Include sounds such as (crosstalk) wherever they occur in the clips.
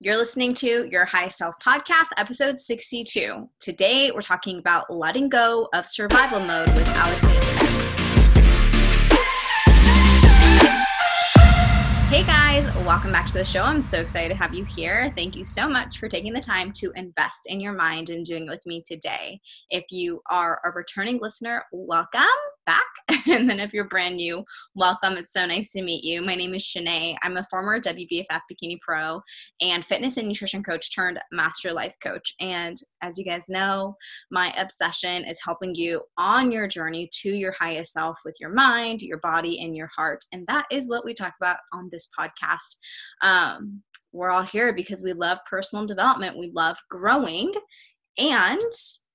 You're listening to Your Highest Self Podcast, episode 62. Today, we're talking about letting go of survival mode with Alexandria. Hey guys, welcome back to the show. I'm so excited to have you here. Thank you so much for taking the time to invest in your mind and doing it with me today. If you are a returning listener, welcome back. (laughs) And then if you're brand new, welcome. It's so nice to meet you. My name is Shanae. I'm a former WBFF Bikini Pro and fitness and nutrition coach turned master life coach. And as you guys know, my obsession is helping you on your journey to your highest self with your mind, your body, and your heart. And that is what we talk about on this podcast. Um, we're all here because we love personal development, we love growing. And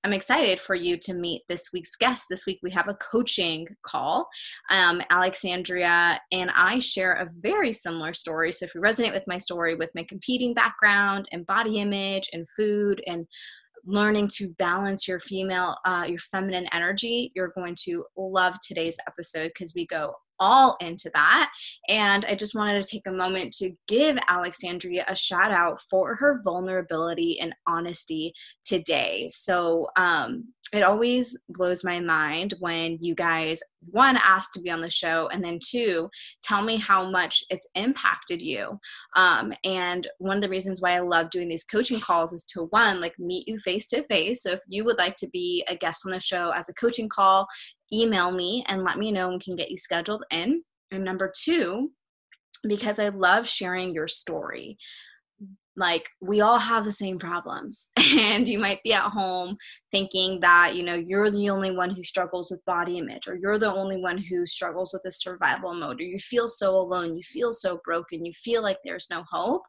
I'm excited for you to meet this week's guest. This week we have a coaching call. Um, Alexandria and I share a very similar story. So if you resonate with my story, with my competing background and body image and food and learning to balance your female uh, your feminine energy you're going to love today's episode because we go all into that. And I just wanted to take a moment to give Alexandria a shout out for her vulnerability and honesty today. So, um, it always blows my mind when you guys one ask to be on the show and then two tell me how much it's impacted you um, and one of the reasons why i love doing these coaching calls is to one like meet you face to face so if you would like to be a guest on the show as a coaching call email me and let me know and we can get you scheduled in. And number two, because I love sharing your story. Like, we all have the same problems. (laughs) And you might be at home thinking that, you know, you're the only one who struggles with body image, or you're the only one who struggles with the survival mode, or you feel so alone, you feel so broken, you feel like there's no hope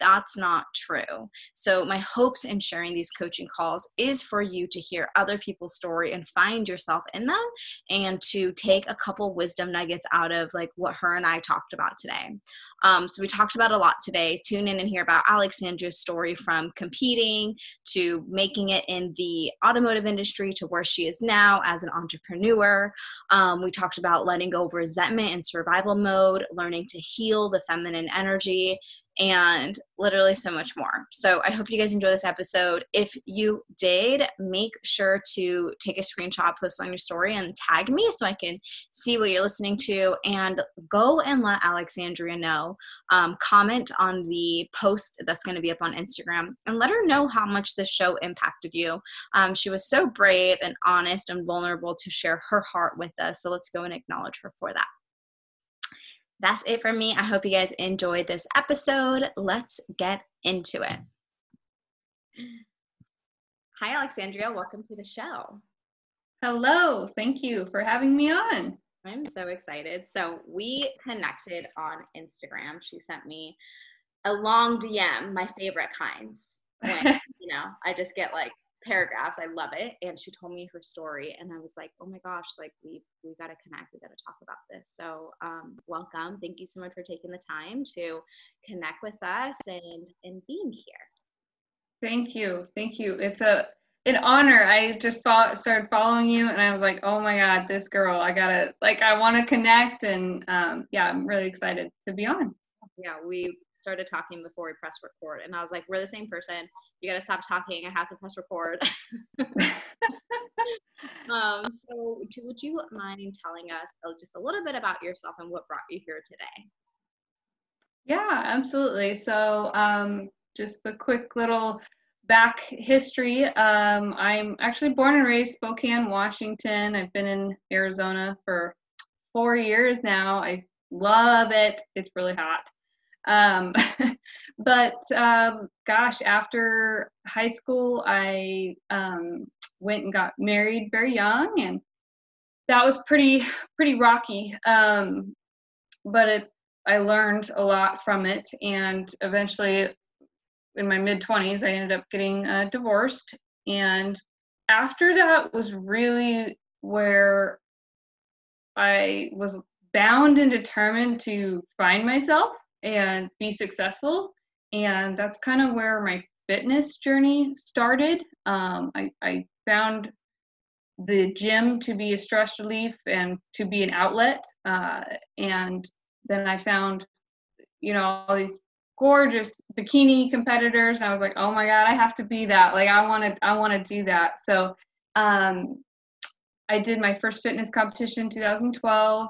that's not true. So, my hopes in sharing these coaching calls is for you to hear other people's story and find yourself in them and to take a couple wisdom nuggets out of like what her and I talked about today. Um, so, we talked about a lot today. Tune in and hear about Alexandra's story from competing to making it in the automotive industry to where she is now as an entrepreneur. Um, we talked about letting go of resentment and survival mode, learning to heal the feminine energy and literally so much more. So I hope you guys enjoy this episode. If you did, make sure to take a screenshot, post on your story, and tag me so I can see what you're listening to. And go and let Alexandria know. Um, comment on the post that's going to be up on Instagram and let her know how much this show impacted you. Um, she was so brave and honest and vulnerable to share her heart with us. So let's go and acknowledge her for that that's it for me. I hope you guys enjoyed this episode. Let's get into it. Hi, Alexandria. Welcome to the show. Hello. Thank you for having me on. I'm so excited. So, we connected on Instagram. She sent me a long DM, my favorite kinds. When, (laughs) you know, I just get like paragraphs. I love it. And she told me her story, and I was like, oh my gosh, like we we got to connect. We got to talk about this. So, um, welcome. Thank you so much for taking the time to connect with us and and being here. Thank you. Thank you. It's a an honor. I just fought, started following you, and I was like, oh my god, this girl. I gotta like, I want to connect, and um, yeah, I'm really excited to be on. Yeah, we started talking before we press record, and I was like, "We're the same person. You got to stop talking. I have to press record." (laughs) um, so, would you mind telling us just a little bit about yourself and what brought you here today? Yeah, absolutely. So, um, just a quick little back history. Um, I'm actually born and raised Spokane, Washington. I've been in Arizona for four years now. I love it. It's really hot. Um, (laughs) but um, gosh, after high school, I um, went and got married very young, and that was pretty (laughs) pretty rocky. Um, but it, I learned a lot from it, and eventually, in my mid twenties, I ended up getting uh, divorced. And after that was really where I was bound and determined to find myself and be successful. And that's kind of where my fitness journey started. Um, I, I found the gym to be a stress relief and to be an outlet. Uh, and then I found, you know, all these gorgeous bikini competitors and i was like oh my god i have to be that like i want to i want to do that so um, i did my first fitness competition in 2012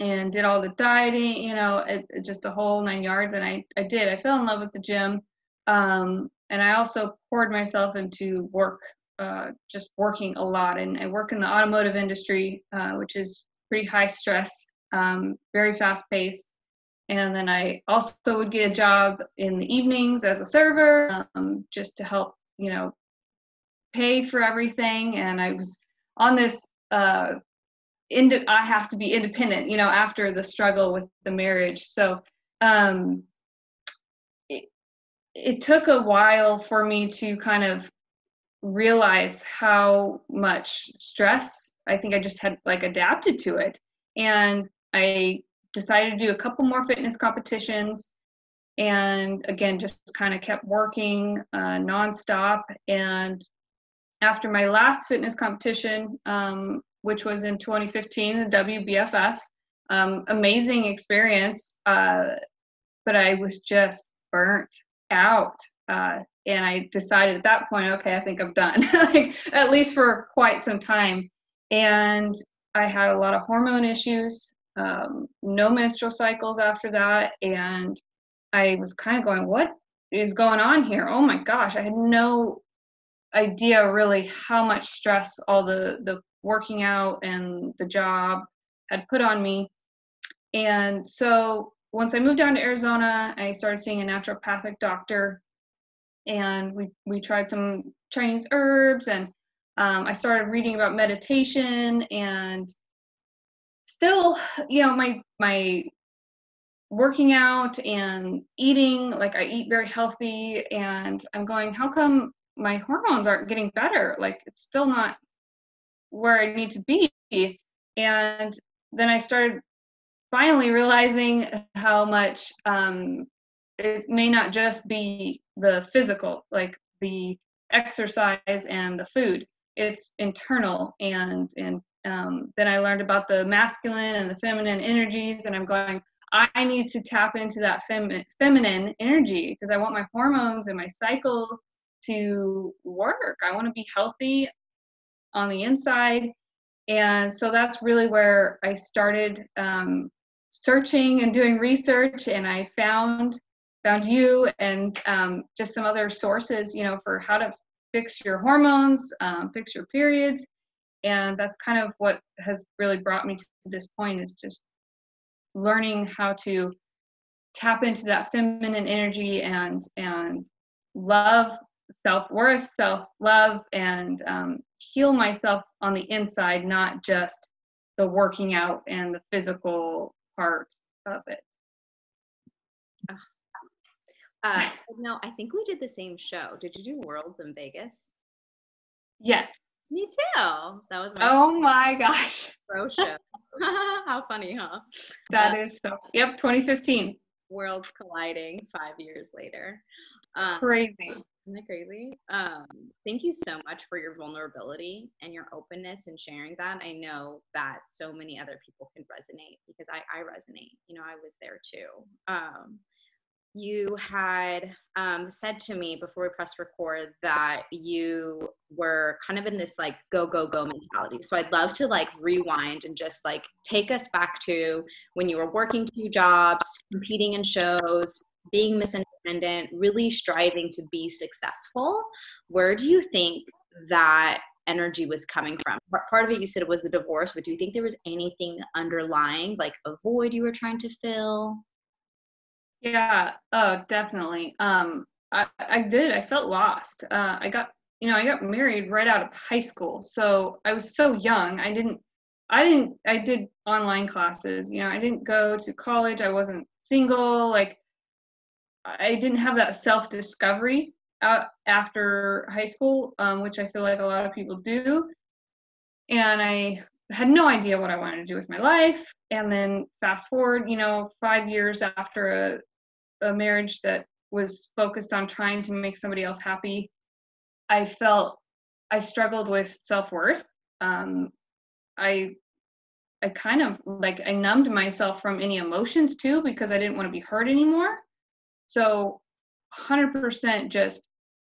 and did all the dieting you know it, it just the whole nine yards and i i did i fell in love with the gym um, and i also poured myself into work uh, just working a lot and i work in the automotive industry uh, which is pretty high stress um, very fast paced and then I also would get a job in the evenings as a server, um, just to help, you know, pay for everything. And I was on this, uh, ind- I have to be independent, you know, after the struggle with the marriage. So um, it, it took a while for me to kind of realize how much stress I think I just had like adapted to it. And I decided to do a couple more fitness competitions and again just kind of kept working uh, nonstop and after my last fitness competition um, which was in 2015 the wbff um, amazing experience uh, but i was just burnt out uh, and i decided at that point okay i think i'm done (laughs) like at least for quite some time and i had a lot of hormone issues um, no menstrual cycles after that. And I was kind of going, what is going on here? Oh my gosh, I had no idea really how much stress all the, the working out and the job had put on me. And so once I moved down to Arizona, I started seeing a naturopathic doctor and we, we tried some Chinese herbs and um, I started reading about meditation and still you know my my working out and eating like i eat very healthy and i'm going how come my hormones aren't getting better like it's still not where i need to be and then i started finally realizing how much um, it may not just be the physical like the exercise and the food it's internal and and um, then I learned about the masculine and the feminine energies, and I'm going, I need to tap into that fem- feminine energy because I want my hormones and my cycle to work. I want to be healthy on the inside. And so that's really where I started um, searching and doing research, and I found found you and um, just some other sources, you know, for how to fix your hormones, um, fix your periods, and that's kind of what has really brought me to this point is just learning how to tap into that feminine energy and and love self-worth self-love and um, heal myself on the inside not just the working out and the physical part of it uh, no i think we did the same show did you do worlds in vegas yes me too. That was my Oh my gosh. (laughs) Pro show. (laughs) How funny, huh? That uh, is so. Yep, 2015. Worlds colliding 5 years later. Um, crazy. Isn't that crazy? Um, thank you so much for your vulnerability and your openness and sharing that. I know that so many other people can resonate because I, I resonate. You know, I was there too. Um, you had um, said to me before we press record that you were kind of in this like go go go mentality so i'd love to like rewind and just like take us back to when you were working two jobs competing in shows being miss independent really striving to be successful where do you think that energy was coming from part of it you said it was the divorce but do you think there was anything underlying like a void you were trying to fill yeah, oh, definitely. Um, I, I did. I felt lost. Uh, I got, you know, I got married right out of high school, so I was so young. I didn't, I didn't, I did online classes. You know, I didn't go to college. I wasn't single. Like, I didn't have that self discovery out after high school, um, which I feel like a lot of people do. And I had no idea what I wanted to do with my life. And then fast forward, you know, five years after a, a marriage that was focused on trying to make somebody else happy, I felt I struggled with self worth. Um, I I kind of like I numbed myself from any emotions too because I didn't want to be hurt anymore. So 100% just,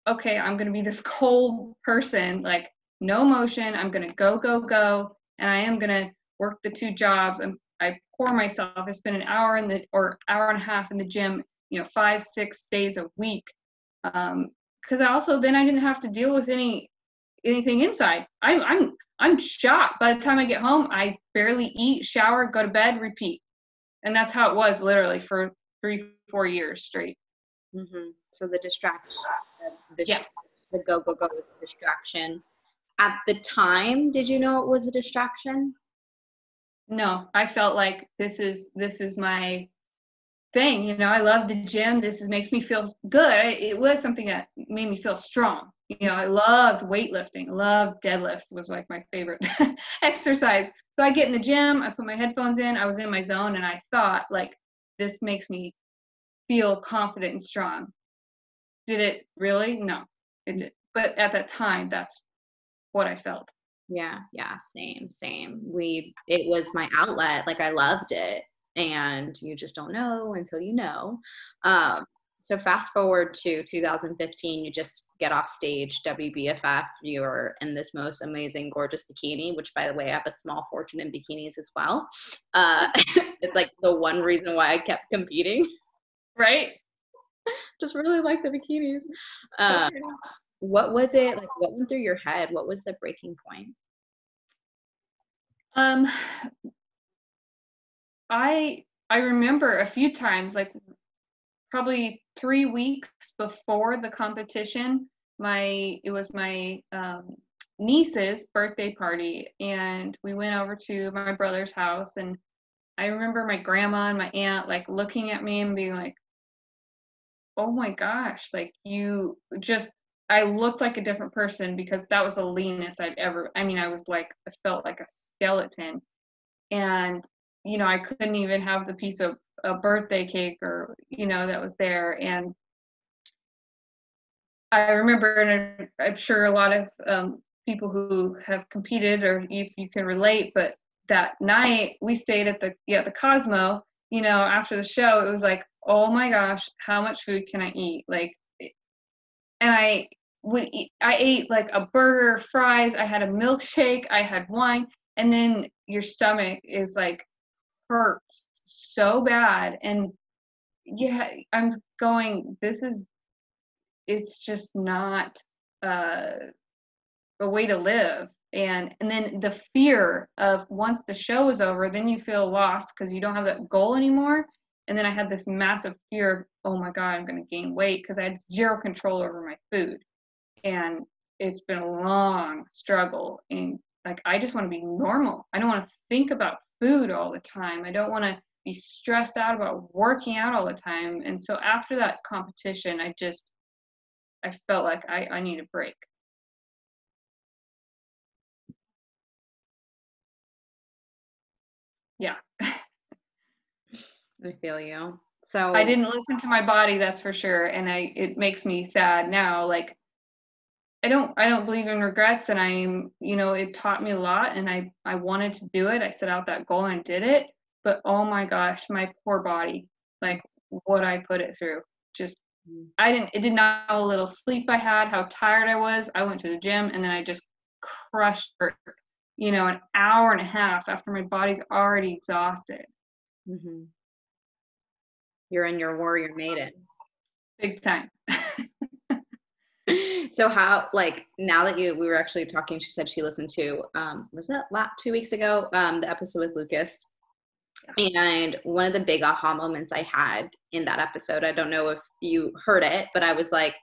okay, I'm going to be this (laughs) cold person, like no motion. I'm going to go, go, go. And I am going to work the two jobs. I'm, I pour myself. I spend an hour in the, or hour and a half in the gym, you know, five, six days a week. Um, cause I also, then I didn't have to deal with any, anything inside. I'm, I'm, I'm shocked. By the time I get home, I barely eat, shower, go to bed, repeat. And that's how it was literally for three, four years straight. Mm-hmm. So the distraction, the, yeah. the go, go, go distraction. At the time, did you know it was a distraction? No, I felt like this is this is my thing. You know, I love the gym. This is, makes me feel good. It was something that made me feel strong. You know, I loved weightlifting. Loved deadlifts was like my favorite (laughs) exercise. So I get in the gym. I put my headphones in. I was in my zone, and I thought like this makes me feel confident and strong. Did it really? No, it did. But at that time, that's what I felt. Yeah, yeah, same, same. We, it was my outlet. Like I loved it, and you just don't know until you know. Um, so fast forward to 2015, you just get off stage, WBFF. You're in this most amazing, gorgeous bikini, which, by the way, I have a small fortune in bikinis as well. Uh, (laughs) it's like the one reason why I kept competing (laughs) right? Just really like the bikinis. Uh, what was it like? What went through your head? What was the breaking point? Um, I I remember a few times, like probably three weeks before the competition, my it was my um, niece's birthday party, and we went over to my brother's house, and I remember my grandma and my aunt like looking at me and being like, oh my gosh, like you just I looked like a different person because that was the leanest I've ever I mean, I was like I felt like a skeleton. And, you know, I couldn't even have the piece of a birthday cake or, you know, that was there. And I remember, and I'm sure a lot of um, people who have competed, or if you can relate, but that night we stayed at the yeah the Cosmo. You know, after the show, it was like oh my gosh, how much food can I eat? Like, and I would eat, I ate like a burger, fries, I had a milkshake, I had wine, and then your stomach is like hurts so bad. And yeah, I'm going, this is, it's just not uh, a way to live. And and then the fear of once the show is over, then you feel lost because you don't have that goal anymore and then I had this massive fear of, oh my God, I'm going to gain weight because I had zero control over my food. And it's been a long struggle. And like, I just want to be normal. I don't want to think about food all the time. I don't want to be stressed out about working out all the time. And so after that competition, I just, I felt like I, I need a break. Yeah. I feel you. So I didn't listen to my body, that's for sure. And I it makes me sad now. Like I don't I don't believe in regrets and I'm, you know, it taught me a lot and I I wanted to do it. I set out that goal and did it. But oh my gosh, my poor body, like what I put it through. Just mm. I didn't it did not how little sleep I had, how tired I was. I went to the gym and then I just crushed her, you know, an hour and a half after my body's already exhausted. Mm-hmm you're in your warrior maiden. Big time. (laughs) so how like now that you we were actually talking, she said she listened to um was that two weeks ago, um, the episode with Lucas. And one of the big aha moments I had in that episode, I don't know if you heard it, but I was like,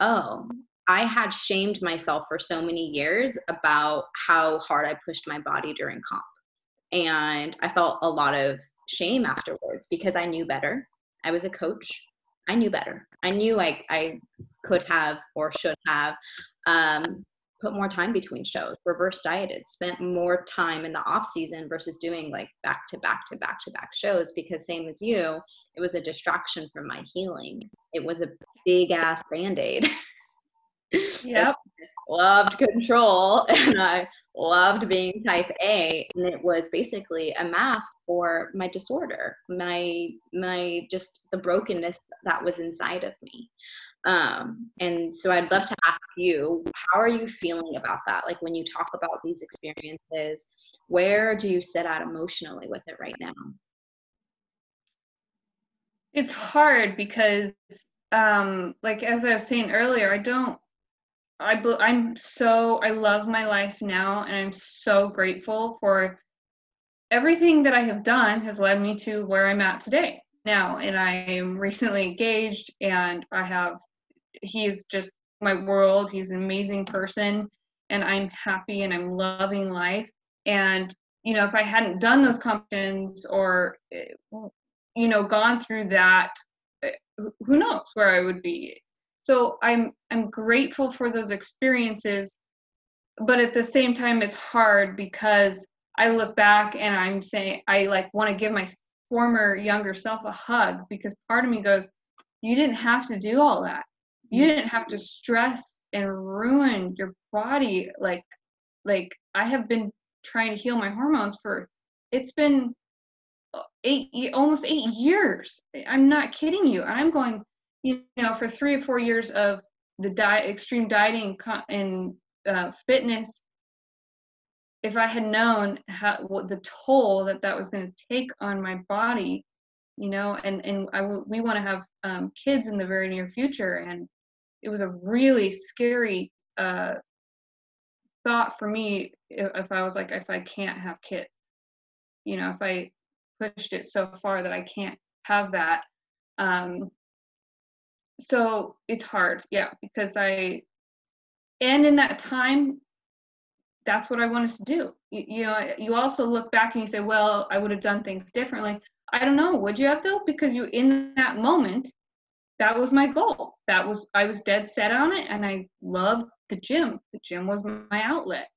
oh, I had shamed myself for so many years about how hard I pushed my body during comp. And I felt a lot of shame afterwards because I knew better. I was a coach. I knew better. I knew I, I could have or should have um, put more time between shows, reverse dieted, spent more time in the off season versus doing like back to back to back to back shows because same as you, it was a distraction from my healing. It was a big ass band-aid. (laughs) Yep. loved control (laughs) and I loved being type A and it was basically a mask for my disorder, my my just the brokenness that was inside of me. Um, and so I'd love to ask you, how are you feeling about that? Like when you talk about these experiences, where do you sit at emotionally with it right now? It's hard because, um, like as I was saying earlier, I don't I I'm so I love my life now and I'm so grateful for everything that I have done has led me to where I'm at today now and I am recently engaged and I have he's just my world. He's an amazing person and I'm happy and I'm loving life. And you know if I hadn't done those competitions or eh, you know gone through that eh, who knows where I would be. So i'm i'm grateful for those experiences but at the same time it's hard because i look back and i'm saying i like want to give my former younger self a hug because part of me goes you didn't have to do all that you mm-hmm. didn't have to stress and ruin your body like like i have been trying to heal my hormones for it's been uh, eight almost eight years i'm not kidding you i'm going you know, for three or four years of the diet, extreme dieting and uh, fitness, if I had known how what the toll that that was going to take on my body, you know, and and I we want to have um, kids in the very near future, and it was a really scary uh, thought for me if, I was like if I can't have kids, you know, if I pushed it so far that I can't have that. Um, so it's hard yeah because i and in that time that's what i wanted to do you, you, know you also look back and you say well i would have done things differently i don't know would you have though because you in that moment that was my goal that was i was dead set on it and i loved the gym the gym was my outlet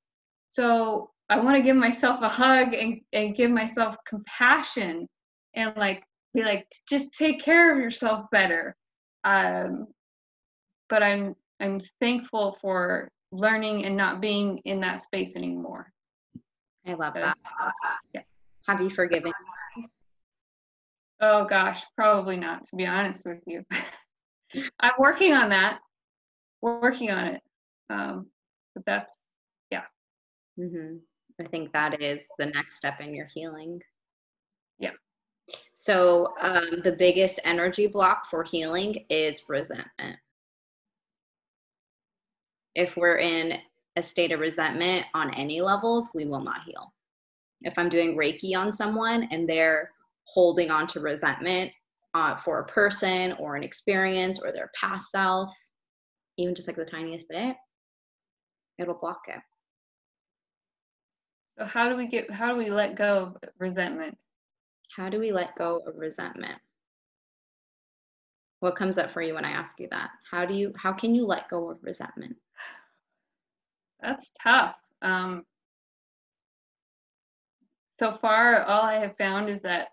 so i want to give myself a hug and, and give myself compassion and like be like just take care of yourself better um, but I'm I'm thankful for learning and not being in that space anymore. I love that. Yeah. Have you forgiven? Oh gosh, probably not. To be honest with you, (laughs) I'm working on that. We're working on it, um, but that's yeah. Mm-hmm. I think that is the next step in your healing. Yeah. So, um, the biggest energy block for healing is resentment. If we're in a state of resentment on any levels, we will not heal. If I'm doing Reiki on someone and they're holding on to resentment uh, for a person or an experience or their past self, even just like the tiniest bit, it'll block it. So how do we get how do we let go of resentment? How do we let go of resentment? What comes up for you when I ask you that? How do you how can you let go of resentment? That's tough. Um, so far, all I have found is that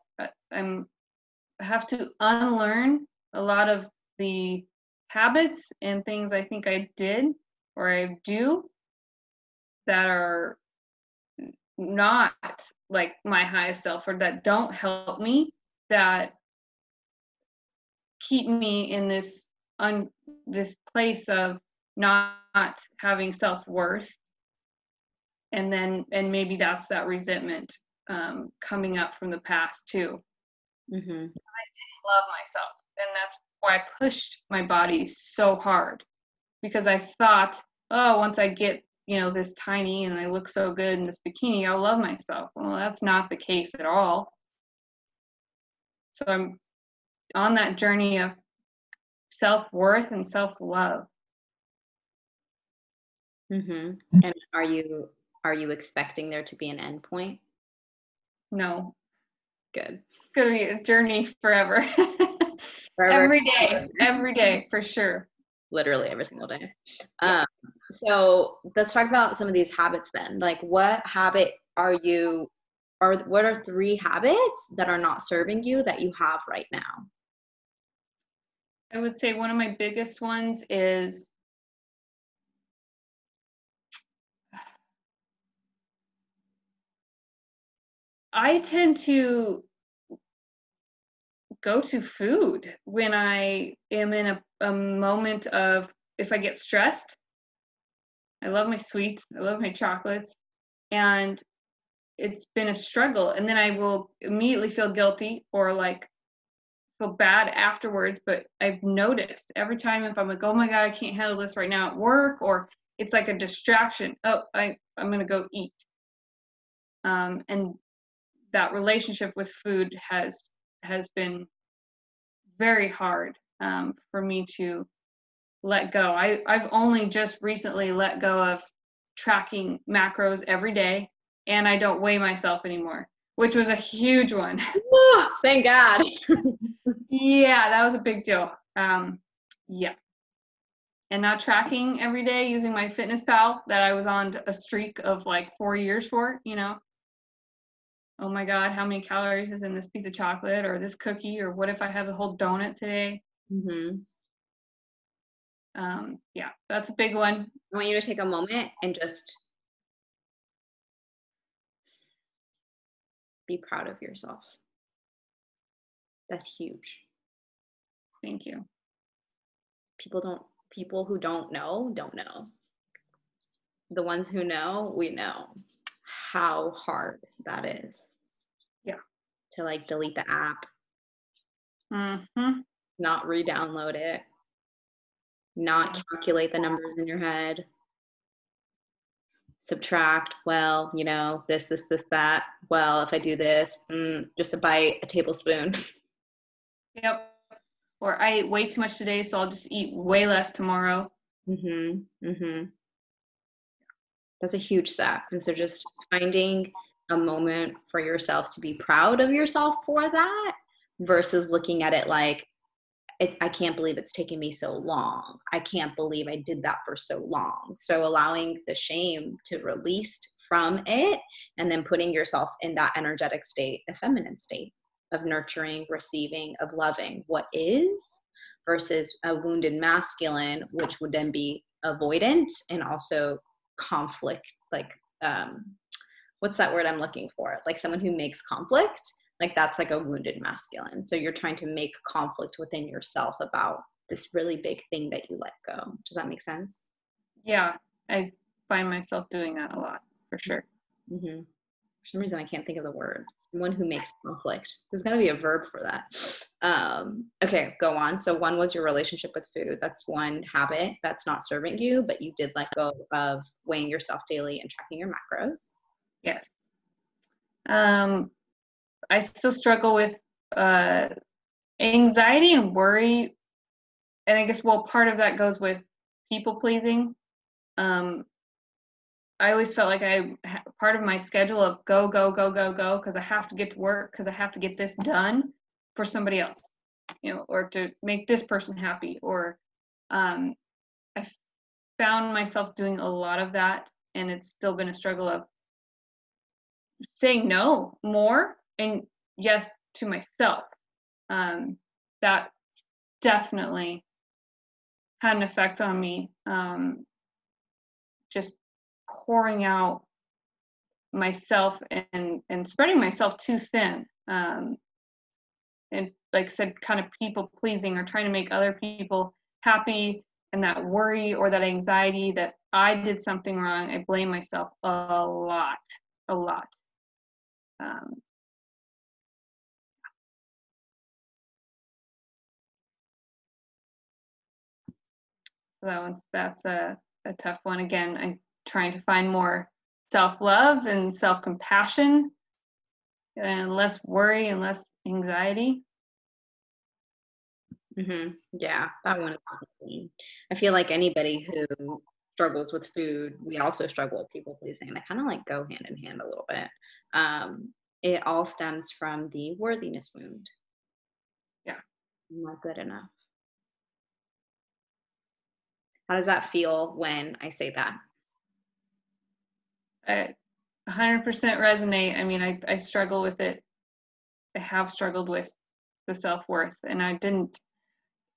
I'm have to unlearn a lot of the habits and things I think I did or I do that are not like my highest self or that don't help me that keep me in this un this place of not having self-worth. And then and maybe that's that resentment um, coming up from the past too mm-hmm. i didn't love myself and that's why i pushed my body so hard because i thought oh once i get you know, this tiny and I look so good in this bikini, I'll love myself. Well, that's not the case at all. So I'm on that journey of self worth and self love. Mm-hmm. And are you are you expecting there to be an end point? No. Good. It's gonna be a journey forever. (laughs) forever. every day, every day for sure. Literally every single day. Um, so let's talk about some of these habits then. Like, what habit are you? Are what are three habits that are not serving you that you have right now? I would say one of my biggest ones is I tend to go to food when I am in a, a moment of if I get stressed. I love my sweets, I love my chocolates, and it's been a struggle. And then I will immediately feel guilty or like feel bad afterwards. But I've noticed every time if I'm like, oh my God, I can't handle this right now at work, or it's like a distraction. Oh, I, I'm going to go eat. Um, and that relationship with food has has been very hard um, for me to let go. I, I've only just recently let go of tracking macros every day and I don't weigh myself anymore, which was a huge one. (laughs) thank God. yeah, that was a big deal. Um, yeah. And not tracking every day using my fitness pal that I was on a streak of like four years for, you know. Oh my God, how many calories is in this piece of chocolate or this cookie? Or what if I have a whole donut today? Mm-hmm. Um, yeah, that's a big one. I want you to take a moment and just be proud of yourself. That's huge. Thank you. People don't people who don't know don't know. The ones who know, we know how hard that is. Yeah. To like delete the app. Mhm. Not re-download it. Not calculate the numbers in your head subtract well you know this this this that well if i do this mm, just a bite a tablespoon (laughs) yep or i ate way too much today so i'll just eat way less tomorrow mhm mhm that's a huge step and so just finding a moment for yourself to be proud of yourself for that versus looking at it like I can't believe it's taken me so long. I can't believe I did that for so long. So allowing the shame to release from it and then putting yourself in that energetic state, a feminine state of nurturing, receiving, of loving what is versus a wounded masculine, which would then be avoidant and also conflict, like um, what's that word I'm looking for? Like someone who makes conflict like that's like a wounded masculine. So you're trying to make conflict within yourself about this really big thing that you let go. Does that make sense? Yeah i find myself doing that a lot for sure. Mm-hmm. for some reason i can't think of the word one who makes conflict. There's got to be a verb for that. Um, okay go on. So one was your relationship with food. That's one habit that's not serving you but you did let go of weighing yourself daily and tracking your macros. Yes. Um, I still struggle with uh, anxiety and worry. And I guess, well, part of that goes with people pleasing. Um, I always felt like I part of my schedule of go, go, go, go, go, because I have to get to work, because I have to get this done for somebody else, you know, or to make this person happy. Or um, I found myself doing a lot of that, and it's still been a struggle of saying no more and yes to myself um, that definitely had an effect on me um, just pouring out myself and and spreading myself too thin um, and like i said kind of people pleasing or trying to make other people happy and that worry or that anxiety that i did something wrong i blame myself a lot a lot um, that one's that's a, a tough one. Again, I'm trying to find more self-love and self-compassion and less worry and less anxiety. Mm-hmm. Yeah, that one I feel like anybody who struggles with food, we also struggle with people pleasing. They kind of like go hand in hand a little bit. Um, it all stems from the worthiness wound. Yeah. I'm not good enough. How does that feel when I say that? I 100% resonate. I mean, I, I struggle with it. I have struggled with the self worth, and I didn't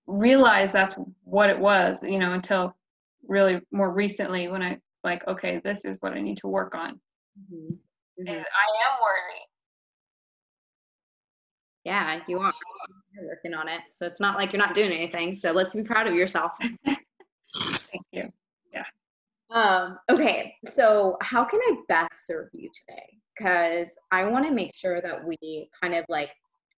realize that's what it was, you know, until really more recently when I like, okay, this is what I need to work on. Mm-hmm. Mm-hmm. Is I am worthy. Yeah, you are. You're working on it. So it's not like you're not doing anything. So let's be proud of yourself. (laughs) Thank you. Um, okay, so how can I best serve you today? Because I want to make sure that we kind of like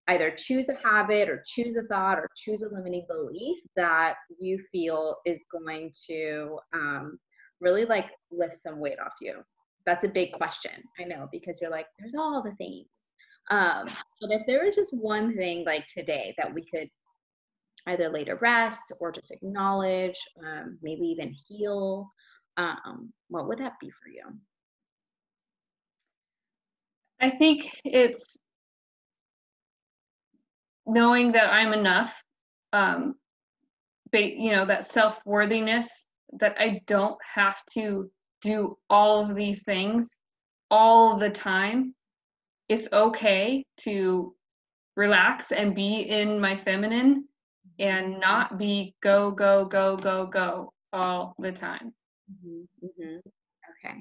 either choose a habit or choose a thought or choose a limiting belief that you feel is going to um, really like lift some weight off you? That's a big question. I know because you're like, there's all the things. Um, but if there was just one thing like today that we could either lay to rest or just acknowledge, um, maybe even heal, um, what would that be for you? I think it's knowing that I'm enough, um, but, you know, that self worthiness that I don't have to do all of these things all the time. It's okay to relax and be in my feminine and not be go, go, go, go, go all the time. Mm-hmm, mm-hmm. Okay.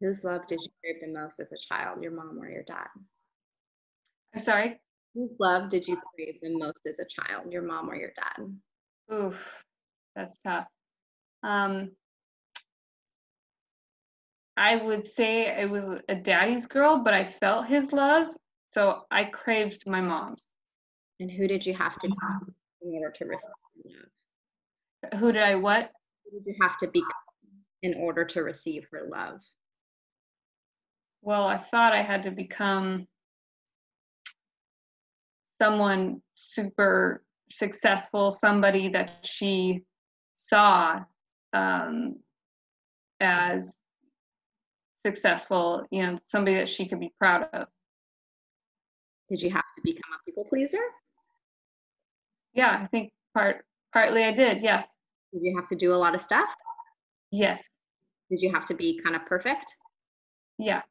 Whose love did you crave the most as a child, your mom or your dad? I'm sorry? Whose love did you crave the most as a child, your mom or your dad? Oof, that's tough. Um, I would say it was a daddy's girl, but I felt his love, so I craved my mom's. And who did you have to be in order to receive love? Who did I what? You have to be in order to receive her love? Well, I thought I had to become someone super successful, somebody that she saw um, as successful, you know, somebody that she could be proud of. Did you have to become a people pleaser? Yeah, I think part partly I did, yes. Did you have to do a lot of stuff? Yes. Did you have to be kind of perfect? Yeah.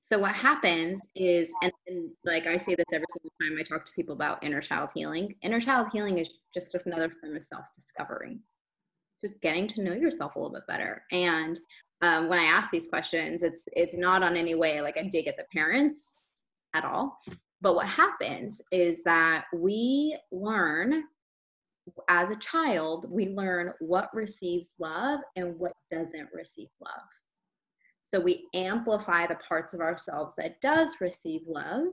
So what happens is, and, and, like I say this every single time I talk to people about inner child healing. Inner child healing is just another form of self-discovery, just getting to know yourself a little bit better. And um, when I ask these questions, it's it's not on any way like a dig at the parents at all. But what happens is that we learn as a child, we learn what receives love and what doesn't receive love. So we amplify the parts of ourselves that does receive love,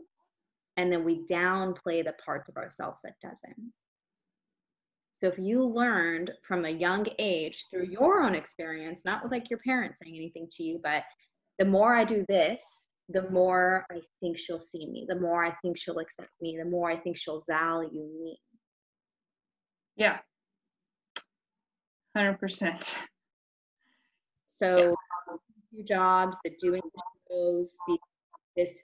and then we downplay the parts of ourselves that doesn't. So if you learned from a young age through your own experience, not with like your parents saying anything to you, but the more I do this, the more I think she'll see me, the more I think she'll accept me, the more I think she'll value me. Yeah. 100%. So yeah jobs, the doing shows, the this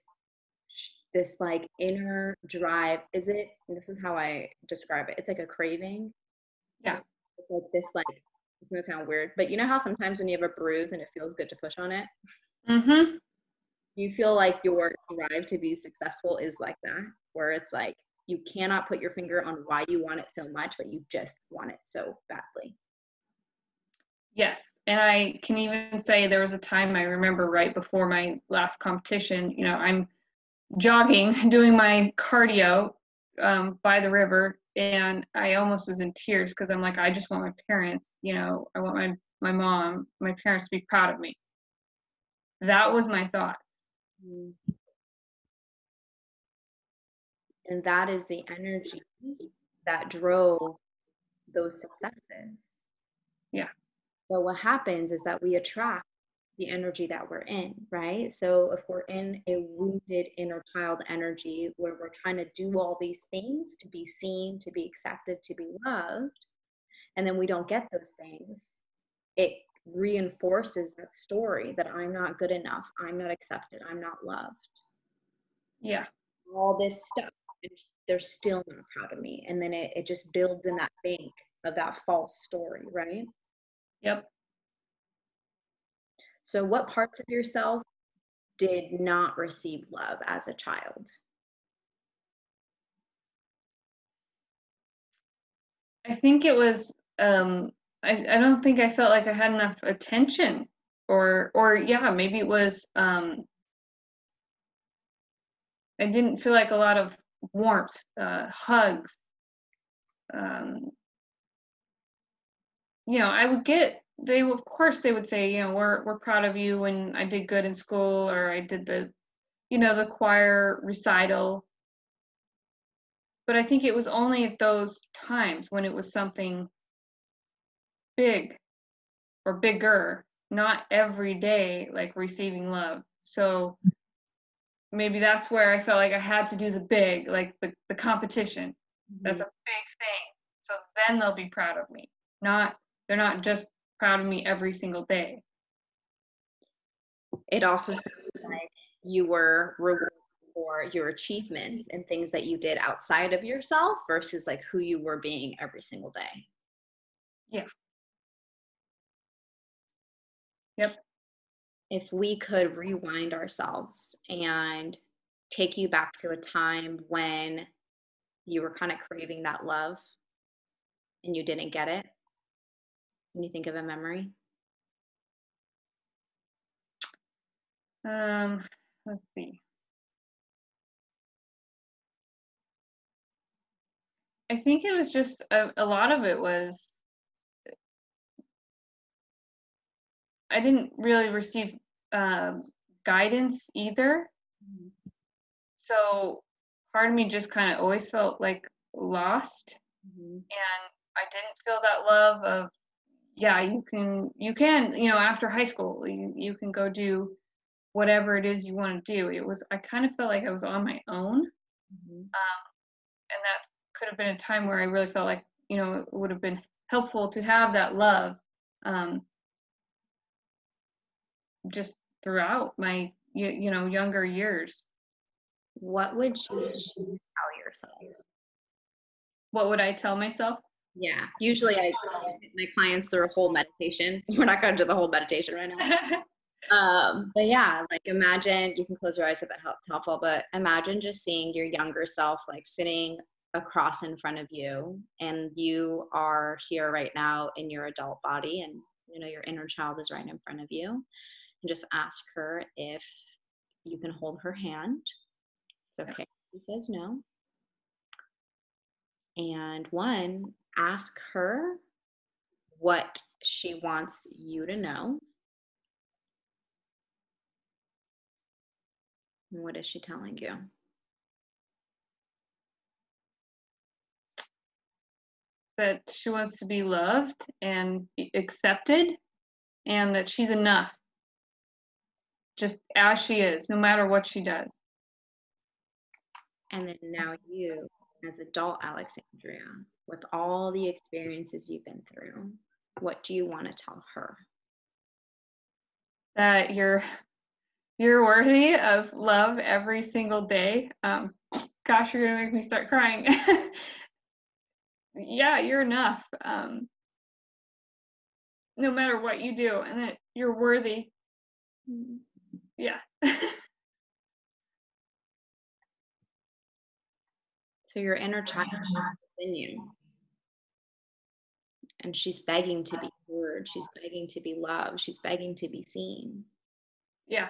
this like inner drive. Is it? this is how I describe it. It's like a craving. Yeah. It's like this like it's gonna sound weird, but you know how sometimes when you have a bruise and it feels good to push on it. Mm-hmm. You feel like your drive to be successful is like that, where it's like you cannot put your finger on why you want it so much, but you just want it so badly. Yes, and I can even say there was a time I remember right before my last competition. You know, I'm jogging, (laughs) doing my cardio um, by the river, and I almost was in tears because I'm like, I just want my parents. You know, I want my my mom, my parents to be proud of me. That was my thought. And that is the energy that drove those successes. Yeah. But what happens is that we attract the energy that we're in, right? So if we're in a wounded inner child energy where we're trying to do all these things to be seen, to be accepted, to be loved, and then we don't get those things, it reinforces that story that I'm not good enough, I'm not accepted, I'm not loved. Yeah. All this stuff, they're still not proud of me. And then it, it just builds in that bank of that false story, right? Yep. So, what parts of yourself did not receive love as a child? I think it was um I, I don't think I felt like I had enough attention or or yeah, maybe it was um I didn't feel like a lot of warmth, uh, hugs. Um, you know, I would get they of course they would say, you know, we're we're proud of you when I did good in school or I did the, you know, the choir recital. But I think it was only at those times when it was something big or bigger, not every day like receiving love. So maybe that's where I felt like I had to do the big, like the, the competition. Mm-hmm. That's a big thing. So then they'll be proud of me. Not they're not just proud of me every single day. It also sounds like you were rewarded for your achievements and things that you did outside of yourself versus like who you were being every single day. Yeah. If we could rewind ourselves and take you back to a time when you were kind of craving that love and you didn't get it? Can you think of a memory? Um, let's see. I think it was just a, a lot of it was I didn't really receive uh, guidance either. Mm-hmm. So part of me just kind of always felt like lost. Mm-hmm. And I didn't feel that love of, yeah, you can, you can, you know, after high school, you, you can go do whatever it is you want to do. It was, I kind of felt like I was on my own. Mm-hmm. Um, and that could have been a time where I really felt like, you know, it would have been helpful to have that love. Um, just throughout my you, you know younger years. What would you tell yourself? What would i tell myself? Yeah usually i my clients through a whole meditation. (laughs) We're not going to do the whole meditation right now. (laughs) Um but yeah like imagine you can close your eyes if it helps helpful but imagine just seeing your younger self like sitting across in front of you and you are here right now in your adult body and you know your inner child is right in front of you and just ask her if you can hold her hand. It's okay. She says no. And one, ask her what she wants you to know. What is she telling you? That she wants to be loved and accepted, and that she's enough just as she is, no matter what she does. And then now you, as adult Alexandria, with all the experiences you've been through, what do you want to tell her? That you're you're worthy of love every single day. Um, gosh, you're gonna make me start crying. (laughs) yeah, you're enough. Um, no matter what you do, and that you're worthy. Mm-hmm yeah. so your inner child uh-huh. within you. And she's begging to be heard. She's begging to be loved. She's begging to be seen. Yeah.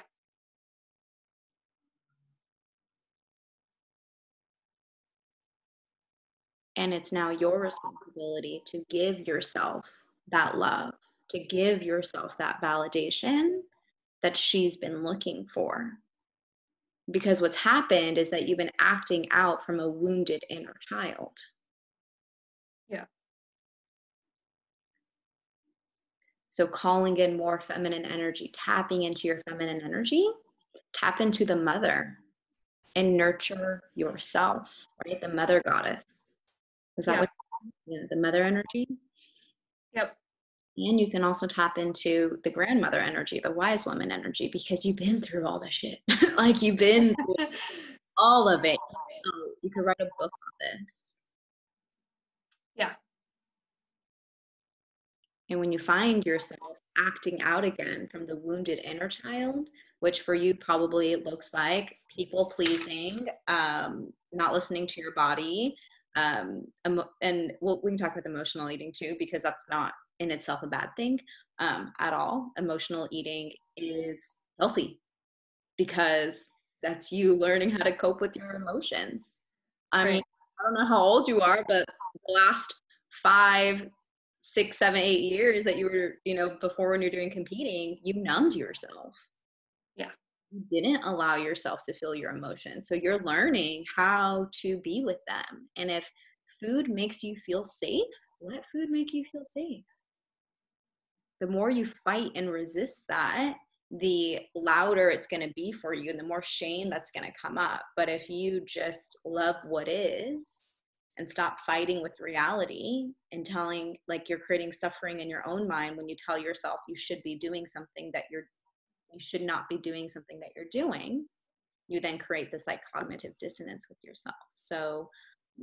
And it's now your responsibility to give yourself that love, to give yourself that validation that she's been looking for. Because what's happened is that you've been acting out from a wounded inner child. Yeah. So, calling in more feminine energy, tapping into your feminine energy, tap into the mother and nurture yourself, right? The mother goddess. Is that yeah. what? Yeah, the mother energy. Yep. And you can also tap into the grandmother energy, the wise woman energy, because you've been through all the shit. (laughs) like you've been through (laughs) all of it. you could write a book on this. Yeah. And when you find yourself acting out again from the wounded inner child, which for you probably looks like people pleasing, um, not listening to your body, um, and we'll, we can talk about emotional eating too, because that's not in itself a bad thing um, at all. Emotional eating is healthy because that's you learning how to cope with your emotions. I mean, I don't know how old you are, but the last five, six, seven, eight years that you were, you know, before when you're doing competing, you numbed yourself. Yeah. You didn't allow yourself to feel your emotions. So you're learning how to be with them. And if food makes you feel safe, let food make you feel safe. The more you fight and resist that, the louder it's going to be for you and the more shame that's going to come up. But if you just love what is and stop fighting with reality and telling, like, you're creating suffering in your own mind when you tell yourself you should be doing something that you're, you should not be doing something that you're doing, you then create this like cognitive dissonance with yourself. So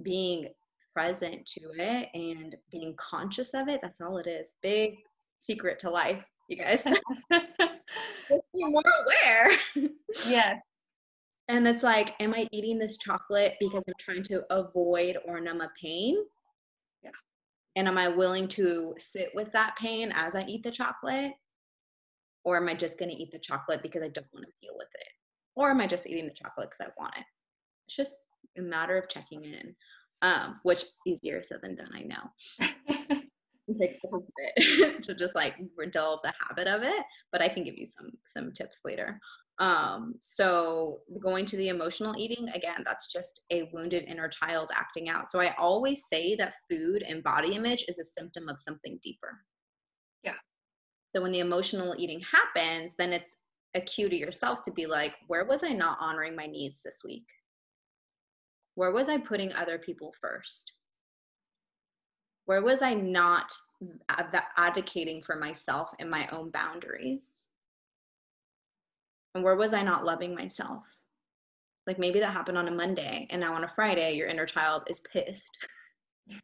being present to it and being conscious of it, that's all it is. Big secret to life, you guys. (laughs) (laughs) just be more aware. Yes. And it's like, am I eating this chocolate because I'm trying to avoid or numb a pain? Yeah. And am I willing to sit with that pain as I eat the chocolate? Or am I just going to eat the chocolate because I don't want to deal with it? Or am I just eating the chocolate because I want it? It's just a matter of checking in, um, which easier said than done, I know. (laughs) take a bit (laughs) to just like develop the habit of it but i can give you some some tips later. Um so going to the emotional eating again that's just a wounded inner child acting out. So i always say that food and body image is a symptom of something deeper. Yeah. So when the emotional eating happens then it's a cue to yourself to be like where was i not honoring my needs this week? Where was i putting other people first where was I not advocating for myself and my own boundaries? And where was I not loving myself? Like maybe that happened on a Monday, and now on a Friday, your inner child is pissed.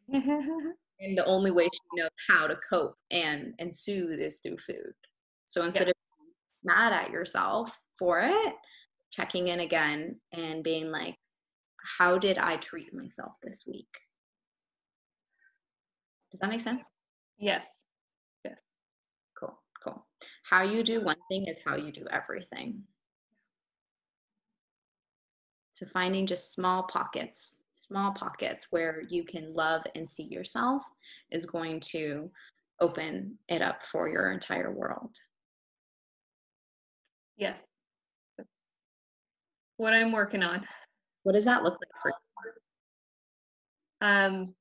(laughs) and the only way she knows how to cope and and soothe is through food. So instead yeah. of mad at yourself for it, checking in again and being like, how did I treat myself this week? Does that make sense? Yes. Yes. Cool. Cool. How you do one thing is how you do everything. So finding just small pockets, small pockets where you can love and see yourself is going to open it up for your entire world. Yes. What I'm working on. What does that look like for you? Um,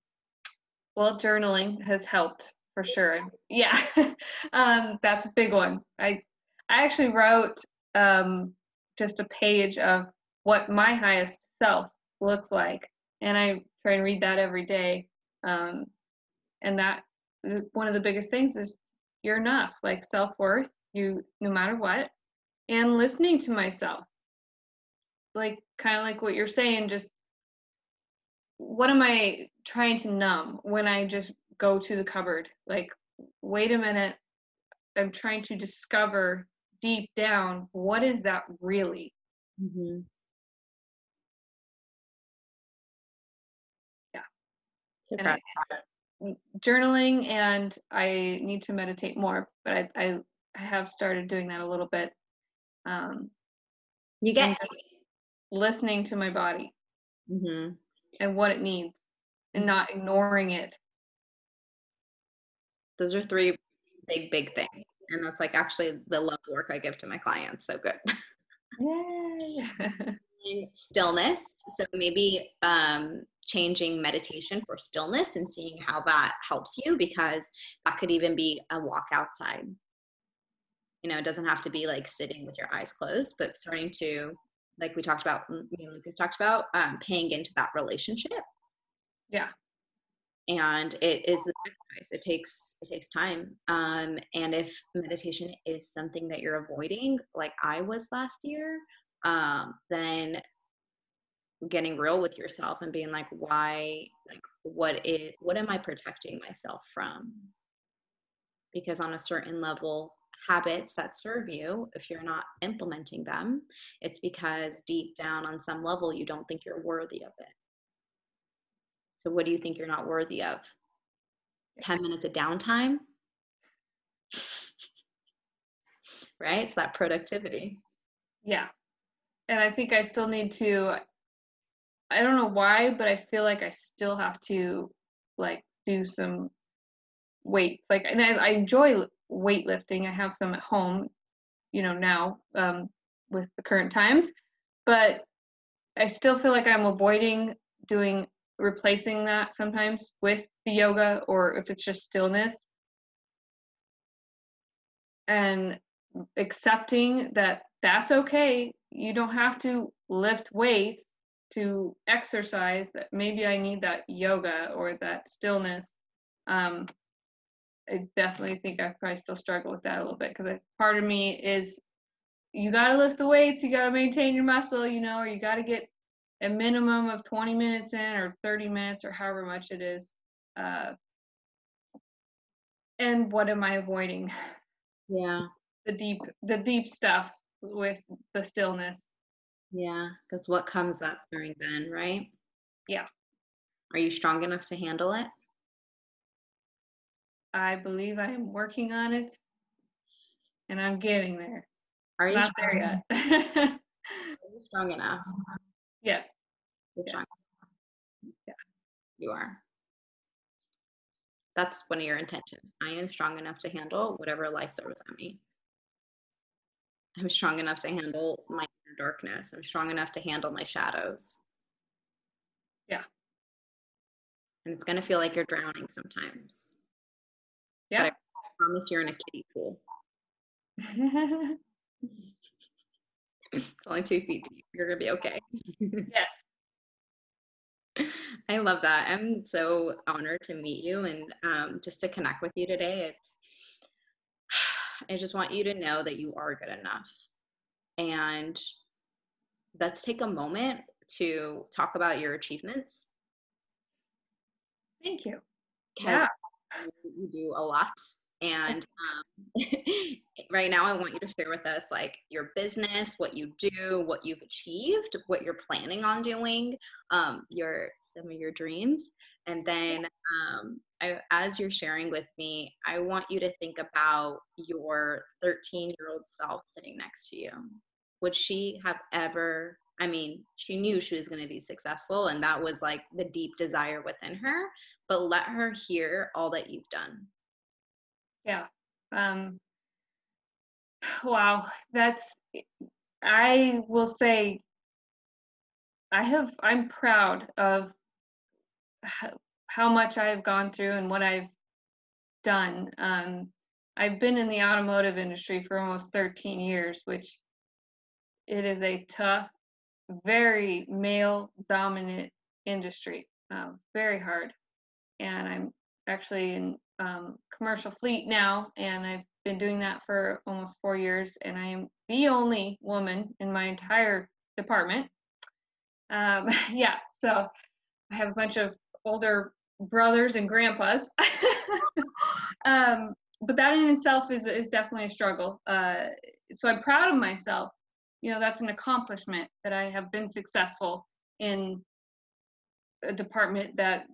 well, journaling has helped for sure. Yeah, (laughs) um, that's a big one. I I actually wrote um, just a page of what my highest self looks like, and I try and read that every day. Um, and that uh, one of the biggest things is you're enough, like self worth. You no matter what, and listening to myself, like kind of like what you're saying, just what am I trying to numb when I just go to the cupboard? Like, wait a minute, I'm trying to discover deep down what is that really? Mm-hmm. Yeah. And I, journaling and I need to meditate more, but I, I, I have started doing that a little bit. Um, you get listening to my body. Mm-hmm and what it needs and not ignoring it. Those are three big, big things. And that's like actually the love work I give to my clients. So good. Yay. (laughs) stillness. So maybe um, changing meditation for stillness and seeing how that helps you because that could even be a walk outside. You know, it doesn't have to be like sitting with your eyes closed, but starting to like we talked about, me and Lucas talked about, um, paying into that relationship. Yeah. And it is it takes it takes time. Um, and if meditation is something that you're avoiding, like I was last year, um, then getting real with yourself and being like, why, like, what is, what am I protecting myself from? Because on a certain level, habits that serve you, if you're not implementing them, it's because deep down on some level you don't think you're worthy of it. So, what do you think you're not worthy of? 10 minutes of downtime? right? It's that productivity. Yeah. and I think I still need to. I don't know why, but I feel like I still have to like do some weights. Like, and I, I enjoy weightlifting. I have some at home, you know, now um, with the current times, but I still feel like I'm avoiding doing replacing that sometimes with the yoga or if it's just stillness. And accepting that that's okay. You don't have to lift weights to exercise that maybe i need that yoga or that stillness. Um, i definitely think i probably still struggle with that a little bit because part of me is you got to lift the weights you got to maintain your muscle you know or you got to get a minimum of 20 minutes in or 30 minutes or however much it is uh, and what am i avoiding? Yeah. The deep the deep stuff with the stillness. Yeah because what comes up during then right? Yeah. Are you strong enough to handle it? I believe i am working on it and i'm getting there. Are you not there yet. (laughs) are you strong enough yes you're yes. strong yeah you are that's one of your intentions i am strong enough to handle whatever life throws at me I'm strong enough to handle my darkness. I'm strong enough to handle my shadows. Yeah. And it's going to feel like you're drowning sometimes. Yeah. But I promise you're in a kiddie pool. (laughs) (laughs) it's only two feet deep. You're to be okay. (laughs) yes. I love that. I'm so honored to meet you and um, just to connect with you today. It's (sighs) I just want you to know that you are good enough. And let's take a moment to talk about your achievements. Thank you. Yeah. You do a lot. And um, (laughs) right now, I want you to share with us like your business, what you do, what you've achieved, what you're planning on doing, um, your some of your dreams, and then um, I, as you're sharing with me, I want you to think about your 13 year old self sitting next to you. Would she have ever? I mean, she knew she was going to be successful, and that was like the deep desire within her. But let her hear all that you've done yeah um (sighs) wow that's i will say i have i'm proud of how much i've gone through and what i've done um i've been in the automotive industry for almost 13 years which it is a tough very male dominant industry uh, very hard and i'm actually in um, commercial fleet now, and I've been doing that for almost four years, and I am the only woman in my entire department. Um, (laughs) yeah, so I have a bunch of older brothers and grandpas. (laughs) um, but that in itself is is definitely a struggle. Uh, so I'm proud of myself. You know, that's an accomplishment that I have been successful in a department that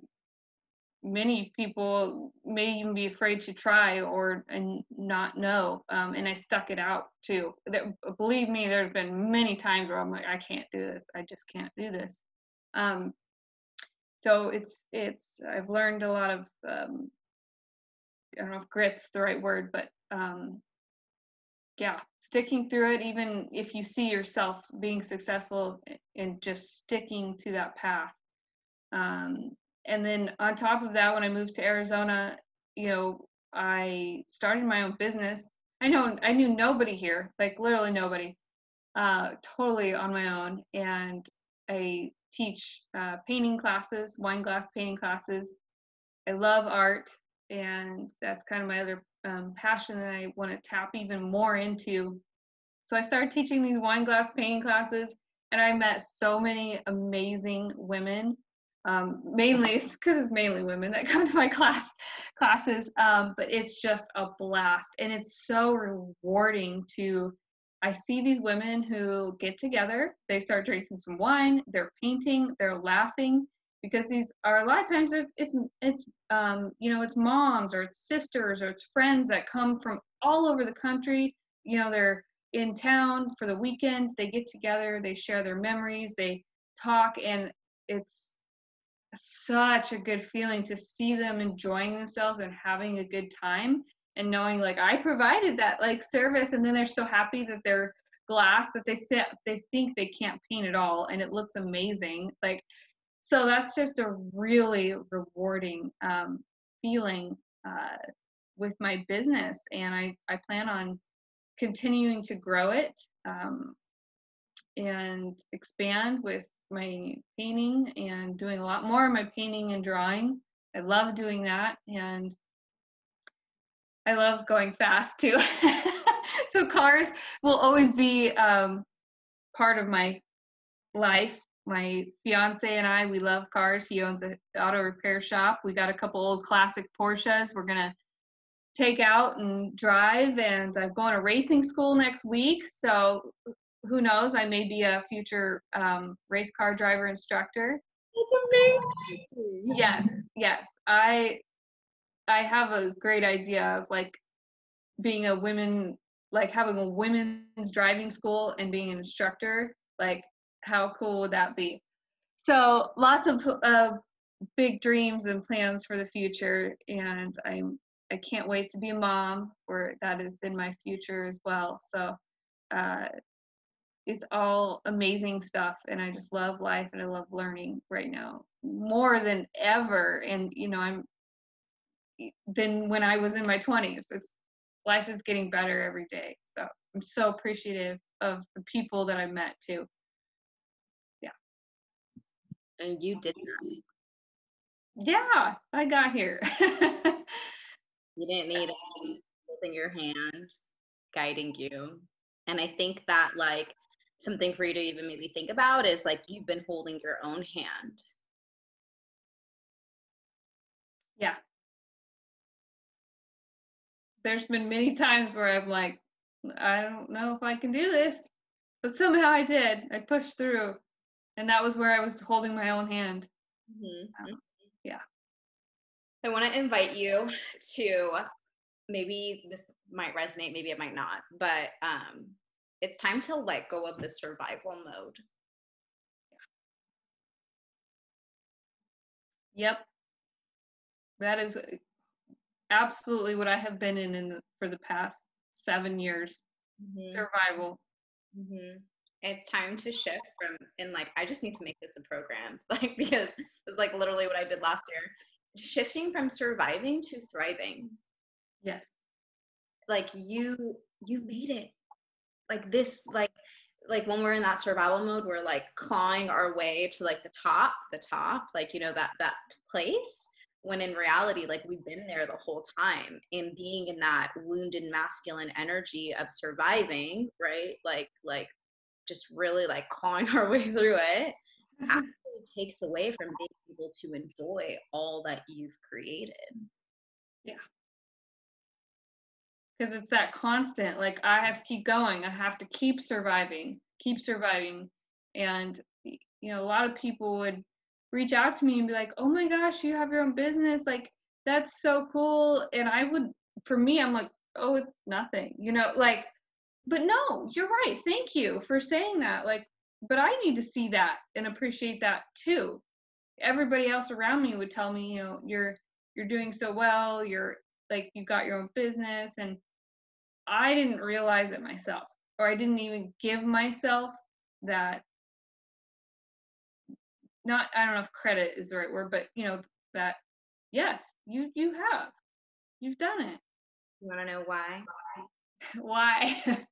many people may even be afraid to try or and not know um, and i stuck it out too. That, believe me there's been many times where i'm like i can't do this. I just can't do this. Um, so it's it's i've learned a lot of um, i don't know if grit's the right word but um, yeah sticking through it even if you see yourself being successful and just sticking to that path um, and then on top of that, when I moved to Arizona, you know, I started my own business. I know I knew nobody here, like literally nobody, uh, totally on my own. And I teach uh, painting classes, wine glass painting classes. I love art, and that's kind of my other um, passion that I want to tap even more into. So I started teaching these wine glass painting classes, and I met so many amazing women um, mainly because it's mainly women that (laughs) come to my class classes um, but it's just a blast and it's so rewarding to i see these women who get together they start drinking some wine they're painting they're laughing because these are a lot of times it's it's, it's um, you know it's moms or it's sisters or it's friends that come from all over the country you know they're in town for the weekend. They get together, they share their memories, they talk, and it's such a good feeling to see them enjoying themselves and having a good time and knowing like I provided that like service and then they're so happy that their glass that they sit they think they can't paint at all and it looks amazing like so that's just a really rewarding um, feeling uh, with my business and I, I plan on continuing to grow it um, and expand with my painting and doing a lot more of my painting and drawing. I love doing that and I love going fast too. (laughs) so cars will always be um, part of my life. My fiance and I, we love cars. He owns an auto repair shop. We got a couple old classic Porsches. We're gonna take out and drive. And I'm going to racing school next week. So who knows? I may be a future um, race car driver instructor. That's amazing. Yes, yes. I I have a great idea of like being a women like having a women's driving school and being an instructor. Like how cool would that be? So lots of uh, big dreams and plans for the future, and I'm I can't wait to be a mom, or that is in my future as well. So uh, it's all amazing stuff and i just love life and i love learning right now more than ever and you know i'm than when i was in my 20s it's life is getting better every day so i'm so appreciative of the people that i met too. Yeah. And you did that. Yeah i got here. (laughs) You didn't need holding your hand guiding you. And i think that like something for you to even maybe think about is like you've been holding your own hand. Yeah. There's been many times where I'm like, I don't know if I can do this, but somehow I did. I pushed through, and that was where I was holding my own hand. Mm-hmm. Um, yeah. I want to invite you to maybe this might resonate, maybe it might not, but um, it's time to let go of the survival mode. Yep. That is uh, absolutely what I have been in, in the, for the past seven years. Mm-hmm. Survival. Mm-hmm. It's time to shift from and like I just need to make this a program, (laughs) like because it's like literally what I did last year. Shifting from surviving to thriving. Yes. Like you you made it like this like like when we're in that survival mode we're like clawing our way to like the top the top like you know that that place. When in reality like we've been there the whole time and being in that wounded masculine energy of surviving right? Like like just really like clawing our way through it mm-hmm. actually takes away from being able to enjoy all that you've created. Yeah because it's that constant like i have to keep going i have to keep surviving keep surviving. And you know a lot of people would reach out to me and be like oh my gosh you have your own business like that's so cool. And i would for me i'm like oh it's nothing you know like but no you're right thank you for saying that like but i need to see that and appreciate that too. Everybody else around me would tell me you know you're you're doing so well you're like you got your own business and I didn't realize it myself, or I didn't even give myself that. Not, I don't know if credit is the right word, but you know that yes, you you have, you've done it. You want to know why? (laughs) why?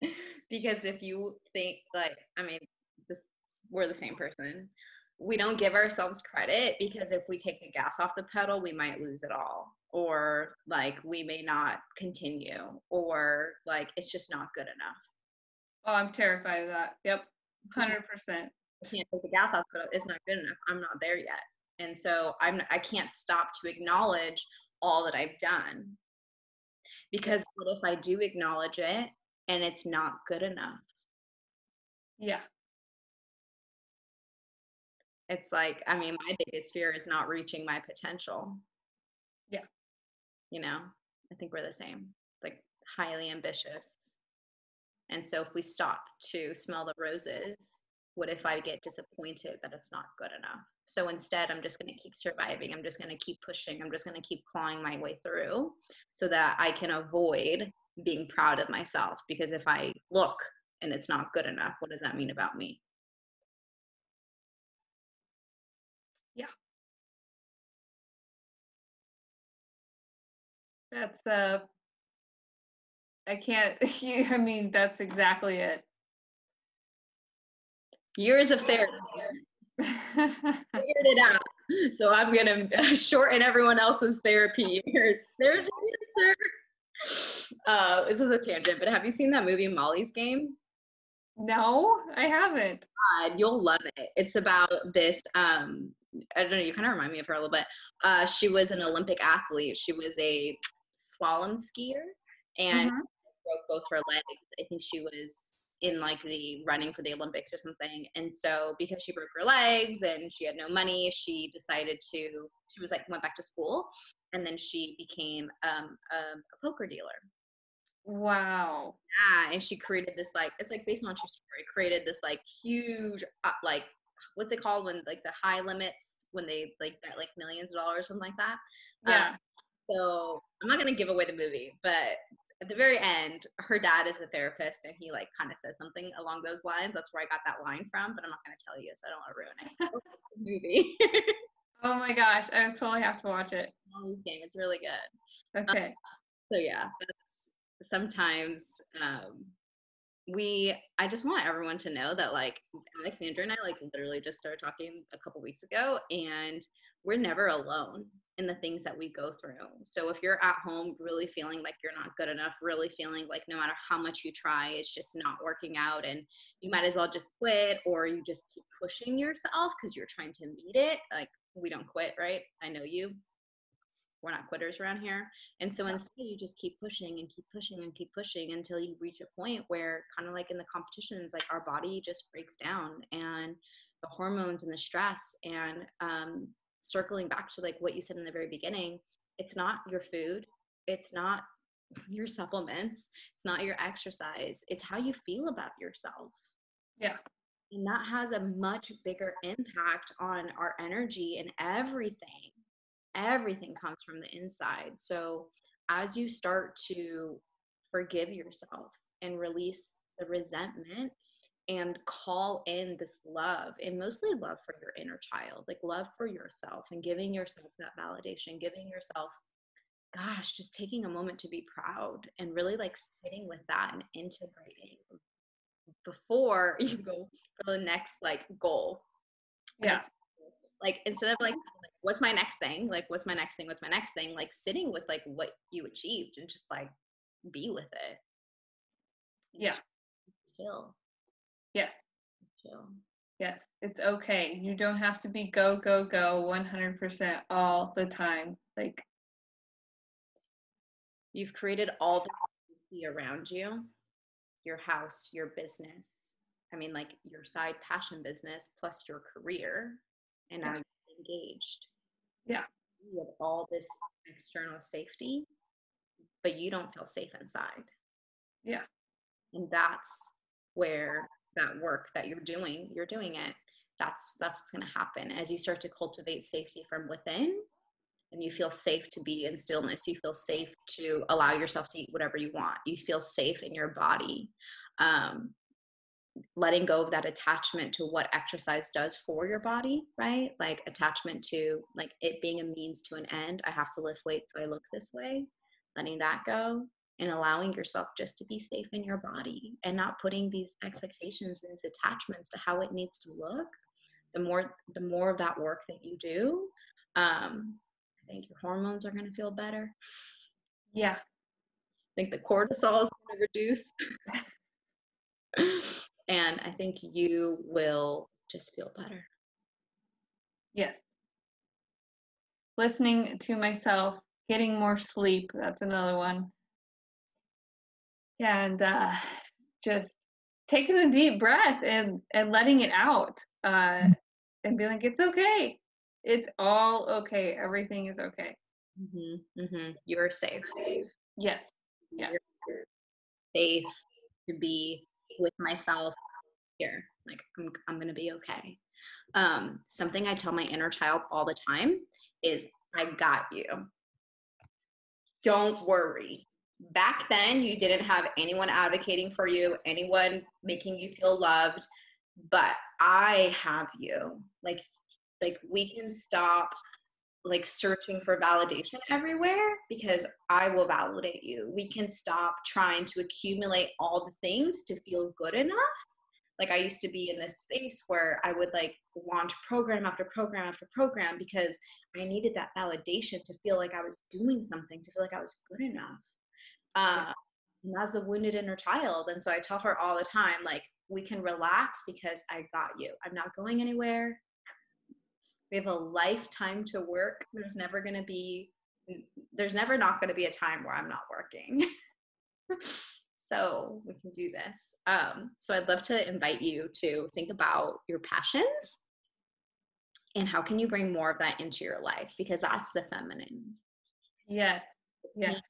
(laughs) because if you think like, I mean, this we're the same person. We don't give ourselves credit because if we take the gas off the pedal, we might lose it all or like we may not continue or like it's just not good enough. Oh i'm terrified of that. Yep. 100% can't take the gas off but it's not good enough. I'm not there yet. And so i'm i can't stop to acknowledge all that i've done. Because what if i do acknowledge it and it's not good enough? Yeah. It's like i mean my biggest fear is not reaching my potential. Yeah you know i think we're the same like highly ambitious And so if we stop to smell the roses, what if I get disappointed that it's not good enough? So instead, I'm just going to keep surviving. I'm just going to keep pushing. I'm just going to keep clawing my way through so that I can avoid being proud of myself. Because if I look and it's not good enough, what does that mean about me? That's uh I can't (laughs) I mean that's exactly it. Years of therapy. (laughs) Figured it out. So I'm gonna (laughs) shorten everyone else's therapy years. There's an answer. Uh, this is a tangent, but have you seen that movie Molly's Game? No, I haven't. God, you'll love it. It's about this. Um, I don't know. You kind of remind me of her a little bit. Uh, she was an Olympic athlete. She was a slalom skier and mm-hmm. broke both her legs. I think she was in like the running for the Olympics or something. And so because she broke her legs and she had no money, she decided to. She was like went back to school, and then she became um, a, a poker dealer. Wow. Yeah, and she created this like it's like based on true story. Created this like huge uh, like what's it called when like the high limits when they like bet like millions of dollars or something like that. Yeah. Um, so I'm not gonna give away the movie, but at the very end, her dad is a therapist and he like kind of says something along those lines. That's where I got that line from, but I'm not gonna tell you, so I don't want to ruin it. (laughs) movie. (laughs) oh my gosh, I totally have to watch it. Molly's game, it's really good. Okay. Um, so yeah, sometimes um, we i just want everyone to know that like alexandra and i like literally just started talking a couple weeks ago and we're never alone in the things that we go through so if you're at home really feeling like you're not good enough really feeling like no matter how much you try it's just not working out and you might as well just quit or you just keep pushing yourself because you're trying to meet it like we don't quit right i know you we're not quitters around here. And so instead, you just keep pushing and keep pushing and keep pushing until you reach a point where, kind of like in the competitions, like our body just breaks down and the hormones and the stress. And um, circling back to like what you said in the very beginning, it's not your food, it's not (laughs) your supplements, it's not your exercise, it's how you feel about yourself. Yeah. And that has a much bigger impact on our energy and everything everything comes from the inside. So as you start to forgive yourself and release the resentment and call in this love and mostly love for your inner child, like love for yourself and giving yourself that validation, giving yourself gosh, just taking a moment to be proud and really like sitting with that and integrating before (laughs) you go for the next like goal. Yeah. Like instead of like what's my next thing? Like, what's my next thing? What's my next thing? Like, sitting with like what you achieved and just like be with it. Yeah. Chill. Yes. Yes, it's okay. You don't have to be go, go, go 100% all the time. Like, you've created all the around you your house, your business. I mean, like your side passion business plus your career. And now you're engaged. Yeah. You have all this external safety, but you don't feel safe inside. Yeah. And that's where that work that you're doing, you're doing it. That's that's what's going to happen as you start to cultivate safety from within and you feel safe to be in stillness. You feel safe to allow yourself to eat whatever you want. You feel safe in your body. Um, letting go of that attachment to what exercise does for your body, right? Like attachment to like it being a means to an end. I have to lift weights so I look this way. Letting that go and allowing yourself just to be safe in your body and not putting these expectations and these attachments to how it needs to look. The more the more of that work that you do, um, I think your hormones are gonna feel better. Yeah. I think the cortisol is gonna reduce. (laughs) and I think you will just feel better. Yes. Listening to myself, getting more sleep, that's another one. And uh, just taking a deep breath and, and letting it out uh, and being like, it's okay. It's all okay. Everything is okay. Mm-hmm, mm-hmm. You're safe. Yes. Yes. You're safe to be with myself here. Like I'm, I'm going to be okay. Um, something I tell my inner child all the time is, I got you. Don't worry. Back then, you didn't have anyone advocating for you, anyone making you feel loved, but I have you. Like, like we can stop like searching for validation everywhere because I will validate you. We can stop trying to accumulate all the things to feel good enough. Like I used to be in this space where I would like launch program after program after program because I needed that validation to feel like I was doing something, to feel like I was good enough. Uh, and that's a wounded inner child. And so I tell her all the time, like, we can relax because I got you. I'm not going anywhere. We have a lifetime to work. There's never going to be there's never not going to be a time where i'm not working. (laughs) So we can do this. Um, so i'd love to invite you to think about your passions and how can you bring more of that into your life because that's the feminine. Yes yes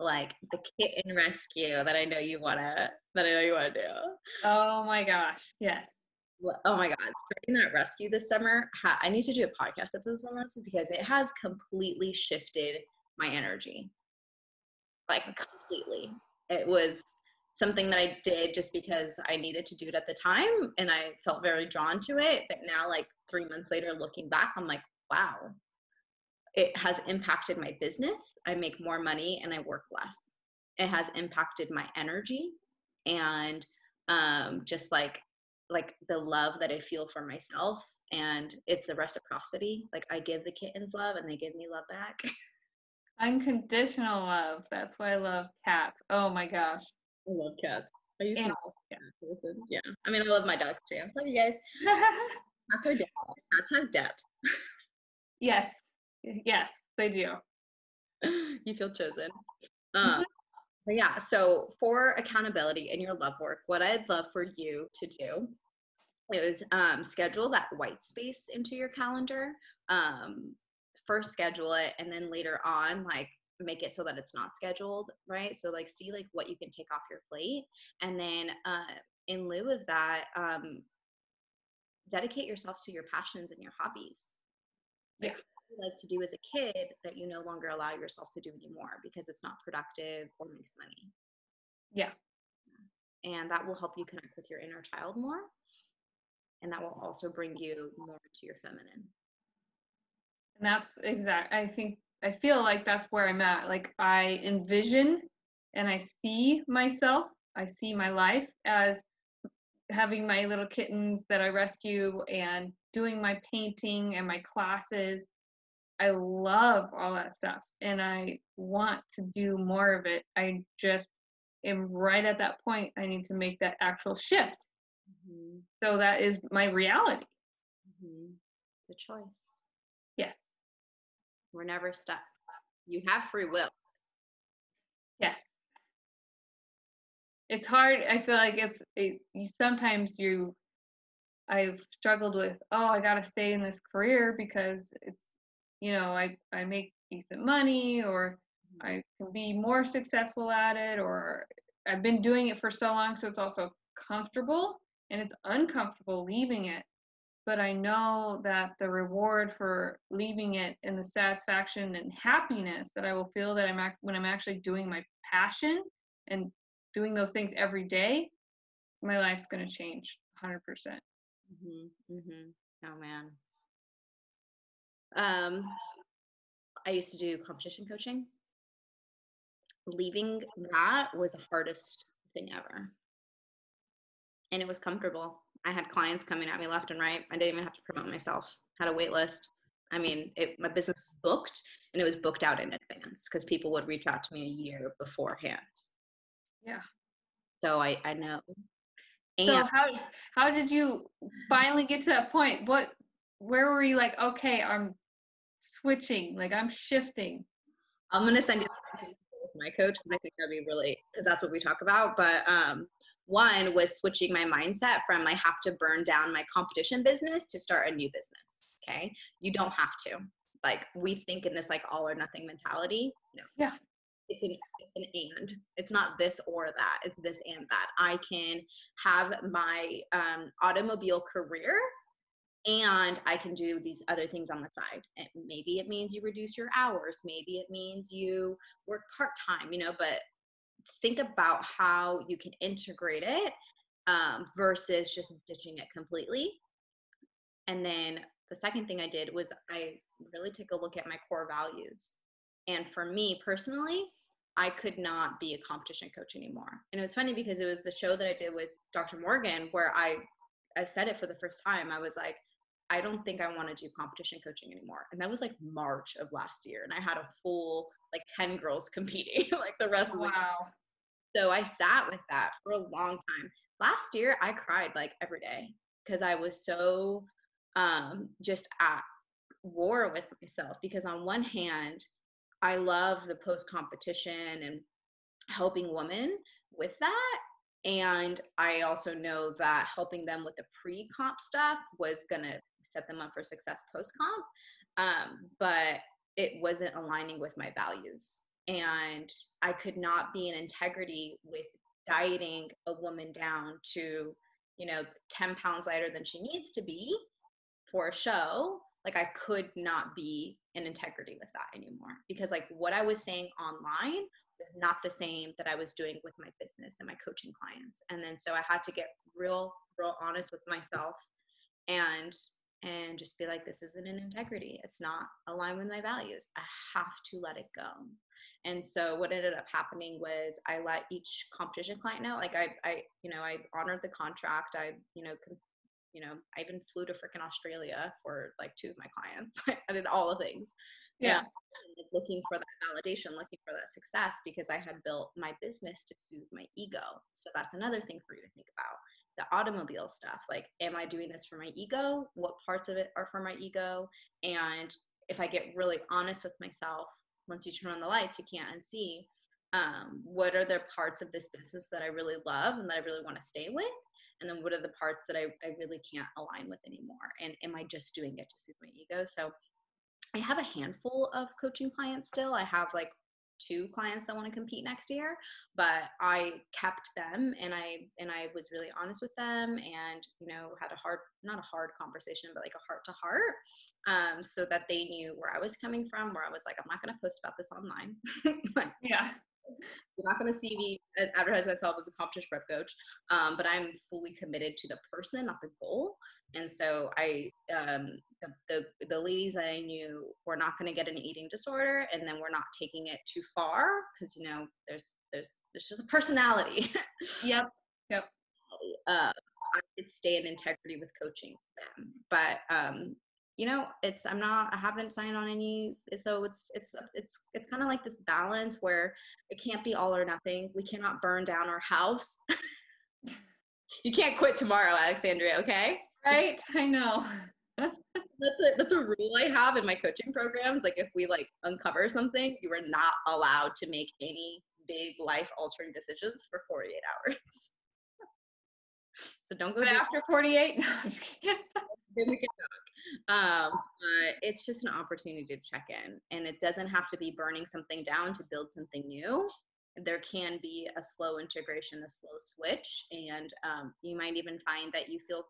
like the kitten rescue that i know you want to that i know you want to do. Oh my gosh yes. Oh my god starting that rescue this summer i need to do a podcast episode on this because it has completely shifted my energy. Like completely. It was something that i did just because i needed to do it at the time and i felt very drawn to it but now like three months later looking back i'm like wow it has impacted my business i make more money and i work less it has impacted my energy and um, just like like the love that I feel for myself and it's a reciprocity. Like I give the kittens love and they give me love back. (laughs) Unconditional love. That's why I love cats. Oh my gosh. I love cats. I used Animals. to cats. (laughs) Yeah. I mean I love my dogs too. Love you guys. (laughs) Cats are depth. Cats have depth. yes. Yes, they do. you feel chosen. Um, but yeah, so for accountability in your love work, what I'd love for you to do is um, schedule that white space into your calendar. Um, first schedule it, and then later on, like make it so that it's not scheduled, right? So like see like what you can take off your plate, and then uh, in lieu of that, um, dedicate yourself to your passions and your hobbies. Like, yeah like to do as a kid that you no longer allow yourself to do anymore because it's not productive or makes money. Yeah. And that will help you connect with your inner child more. And that will also bring you more to your feminine. And that's exact. I think, I feel like that's where I'm at. Like I envision and I see myself, I see my life as having my little kittens that I rescue and doing my painting and my classes I love all that stuff and I want to do more of it. I just am right at that point. I need to make that actual shift. Mm-hmm. So that is my reality. Mm-hmm. It's a choice. Yes. We're never stuck. You have free will. Yes. It's hard. I feel like it's it, you, sometimes you I've struggled with, oh, I got to stay in this career because it's you know i i make decent money or mm-hmm. i can be more successful at it or i've been doing it for so long so it's also comfortable and it's uncomfortable leaving it but i know that the reward for leaving it and the satisfaction and happiness that i will feel that i'm act- when i'm actually doing my passion and doing those things every day my life's going to change 100% mm-hmm, mm-hmm. oh man um, I used to do competition coaching. Leaving that was the hardest thing ever. And it was comfortable. I had clients coming at me left and right. I didn't even have to promote myself. Had a wait list. I mean, it, my business was booked and it was booked out in advance because people would reach out to me a year beforehand. Yeah. So I, I know. And so how how did you finally get to that point? What where were you like, okay, I'm switching, like I'm shifting. I'm gonna send you with my coach because I think that'd be really because that's what we talk about. But um, one was switching my mindset from I have to burn down my competition business to start a new business. Okay, you don't have to. Like we think in this like all or nothing mentality. No. Yeah. it's an, it's an and it's not this or that it's this and that i can have my um, automobile career and i can do these other things on the side and maybe it means you reduce your hours maybe it means you work part-time you know but think about how you can integrate it um, versus just ditching it completely and then the second thing i did was i really took a look at my core values and for me personally, I could not be a competition coach anymore. And it was funny because it was the show that I did with Dr. Morgan where I I said it for the first time. I was like, I don't think I want to do competition coaching anymore. And that was like March of last year. And I had a full like 10 girls (laughs) competing like the rest of the Wow. So I sat with that for a long time. Last year I cried like every day because I was so um just at war with myself because on one hand I love the post competition and helping women with that. And I also know that helping them with the pre comp stuff was going to set them up for success post comp. Um, but it wasn't aligning with my values. And I could not be in integrity with dieting a woman down to, you know, 10 pounds lighter than she needs to be for a show like i could not be in integrity with that anymore because like what i was saying online not the same that i was doing with my business and my coaching clients. And then so i had to get real real honest with myself and and just be like this isn't an integrity. It's not aligned with my values. I have to let it go. And so what ended up happening was i let each competition client know like i i you know i honored the contract. I you know you know, I even flew to freaking Australia for like two of my clients. (laughs) I did all the things. Yeah. And looking for that validation, looking for that success because I had built my business to soothe my ego. So that's another thing for you to think about. The automobile stuff. Like, am I doing this for my ego? What parts of it are for my ego? And if I get really honest with myself, once you turn on the lights, you can't unsee. Um, what are the parts of this business that I really love and that I really want to stay with? and then what are the parts that I, I really can't align with anymore and am i just doing it to soothe my ego so i have a handful of coaching clients still i have like two clients that want to compete next year but i kept them and i and i was really honest with them and you know had a hard not a hard conversation but like a heart to heart um, so that they knew where i was coming from where i was like i'm not going to post about this online (laughs) yeah you're not going to see me advertise myself as a competition prep coach, um, but I'm fully committed to the person, not the goal. And so I, um, the, the, the ladies that I knew were not going to get an eating disorder, and then we're not taking it too far because you know there's there's there's just a personality. (laughs) yep. Yep. Uh, I could stay in integrity with coaching them, but um, you know it's i'm not i haven't signed on any so it's it's it's it's kind of like this balance where it can't be all or nothing we cannot burn down our house (laughs) you can't quit tomorrow alexandria okay right (laughs) i know (laughs) that's a that's a rule i have in my coaching programs like if we like uncover something you are not allowed to make any big life altering decisions for 48 hours (laughs) so don't go but after 48 no, then we can talk. Um, but it's just an opportunity to check in, and it doesn't have to be burning something down to build something new. There can be a slow integration, a slow switch, and um, you might even find that you feel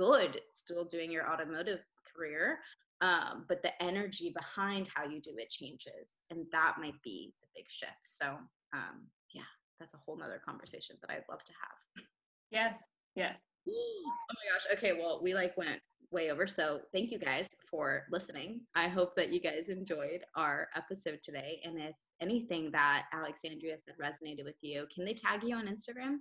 good still doing your automotive career, um, but the energy behind how you do it changes, and that might be the big shift. So, um, yeah, that's a whole nother conversation that I'd love to have. Yes, yes. (gasps) Oh my gosh. Okay, well, we like went way over. So thank you guys for listening. I hope that you guys enjoyed our episode today. And if anything that Alexandria said resonated with you, can they tag you on Instagram?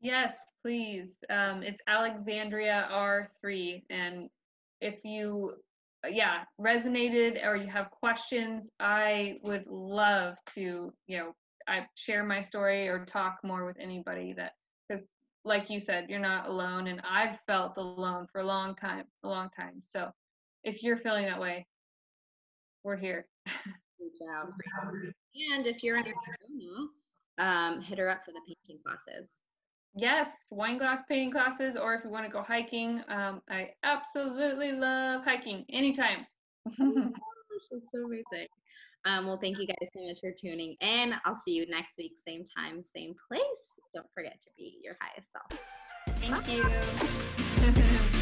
Yes, please. Um, it's Alexandria R3. And if you, yeah, resonated or you have questions, I would love to, you know, I share my story or talk more with anybody that because like you said, you're not alone. And I've felt alone for a long time, a long time. So if you're feeling that way, we're here. and if you're in Arizona, um, hit her up for the painting classes. Yes, wine glass painting classes, or if you want to go hiking, um, I absolutely love hiking anytime. oh, (laughs) that's so amazing. Um, well, thank you guys so much for tuning in. I'll see you next week, same time, same place. Don't forget to be your highest self. Thank Bye. you. (laughs)